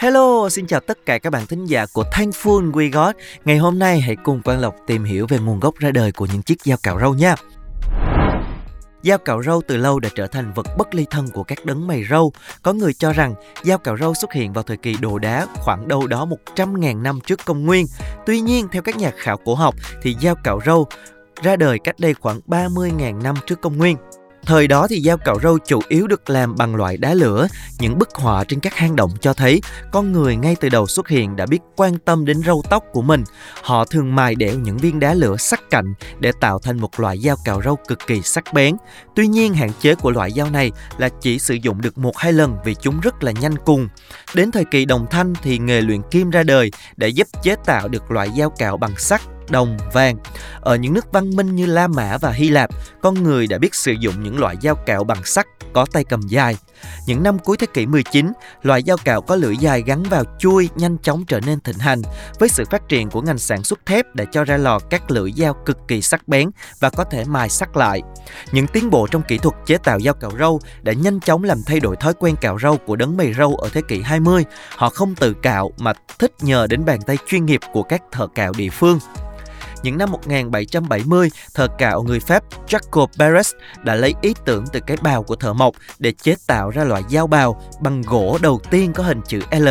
Hello, xin chào tất cả các bạn thính giả của Thankful We Got. Ngày hôm nay hãy cùng Quang Lộc tìm hiểu về nguồn gốc ra đời của những chiếc dao cạo râu nha. Dao cạo râu từ lâu đã trở thành vật bất ly thân của các đấng mày râu. Có người cho rằng dao cạo râu xuất hiện vào thời kỳ đồ đá khoảng đâu đó 100.000 năm trước công nguyên. Tuy nhiên, theo các nhà khảo cổ học thì dao cạo râu ra đời cách đây khoảng 30.000 năm trước công nguyên. Thời đó thì dao cạo râu chủ yếu được làm bằng loại đá lửa. Những bức họa trên các hang động cho thấy con người ngay từ đầu xuất hiện đã biết quan tâm đến râu tóc của mình. Họ thường mài đẽo những viên đá lửa sắc cạnh để tạo thành một loại dao cạo râu cực kỳ sắc bén. Tuy nhiên, hạn chế của loại dao này là chỉ sử dụng được một hai lần vì chúng rất là nhanh cùng. Đến thời kỳ đồng thanh thì nghề luyện kim ra đời để giúp chế tạo được loại dao cạo bằng sắt đồng, vàng. Ở những nước văn minh như La Mã và Hy Lạp, con người đã biết sử dụng những loại dao cạo bằng sắt có tay cầm dài. Những năm cuối thế kỷ 19, loại dao cạo có lưỡi dài gắn vào chui nhanh chóng trở nên thịnh hành. Với sự phát triển của ngành sản xuất thép đã cho ra lò các lưỡi dao cực kỳ sắc bén và có thể mài sắc lại. Những tiến bộ trong kỹ thuật chế tạo dao cạo râu đã nhanh chóng làm thay đổi thói quen cạo râu của đấng mày râu ở thế kỷ 20. Họ không tự cạo mà thích nhờ đến bàn tay chuyên nghiệp của các thợ cạo địa phương những năm 1770, thợ cạo người Pháp Jacob Barres đã lấy ý tưởng từ cái bào của thợ mộc để chế tạo ra loại dao bào bằng gỗ đầu tiên có hình chữ L.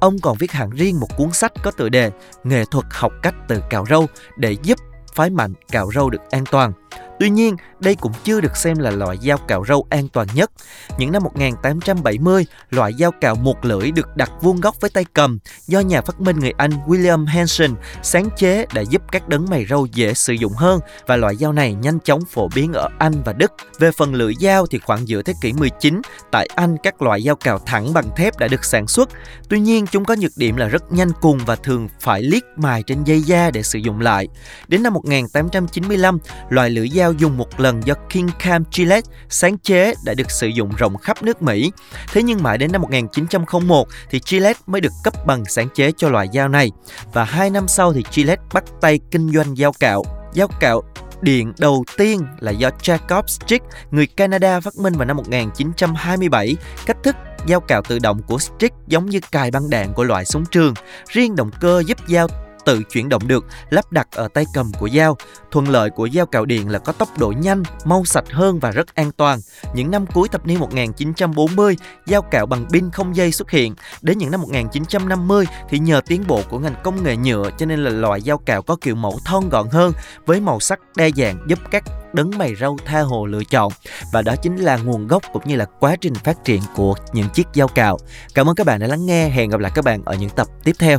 Ông còn viết hẳn riêng một cuốn sách có tựa đề Nghệ thuật học cách từ cạo râu để giúp phái mạnh cạo râu được an toàn. Tuy nhiên, đây cũng chưa được xem là loại dao cạo râu an toàn nhất. Những năm 1870, loại dao cạo một lưỡi được đặt vuông góc với tay cầm do nhà phát minh người Anh William Hanson sáng chế đã giúp các đấng mày râu dễ sử dụng hơn và loại dao này nhanh chóng phổ biến ở Anh và Đức. Về phần lưỡi dao thì khoảng giữa thế kỷ 19, tại Anh các loại dao cạo thẳng bằng thép đã được sản xuất. Tuy nhiên, chúng có nhược điểm là rất nhanh cùng và thường phải liếc mài trên dây da để sử dụng lại. Đến năm 1895, loại lưỡi dao dùng một lần do King Cam Gillette sáng chế đã được sử dụng rộng khắp nước Mỹ. Thế nhưng mãi đến năm 1901 thì Gillette mới được cấp bằng sáng chế cho loại dao này. Và hai năm sau thì Gillette bắt tay kinh doanh dao cạo. Dao cạo điện đầu tiên là do Jacob Strick, người Canada phát minh vào năm 1927. Cách thức dao cạo tự động của Strick giống như cài băng đạn của loại súng trường. Riêng động cơ giúp dao tự chuyển động được lắp đặt ở tay cầm của dao. Thuận lợi của dao cạo điện là có tốc độ nhanh, mau sạch hơn và rất an toàn. Những năm cuối thập niên 1940, dao cạo bằng pin không dây xuất hiện. Đến những năm 1950 thì nhờ tiến bộ của ngành công nghệ nhựa cho nên là loại dao cạo có kiểu mẫu thon gọn hơn với màu sắc đa dạng giúp các đấng mày râu tha hồ lựa chọn và đó chính là nguồn gốc cũng như là quá trình phát triển của những chiếc dao cạo. Cảm ơn các bạn đã lắng nghe, hẹn gặp lại các bạn ở những tập tiếp theo.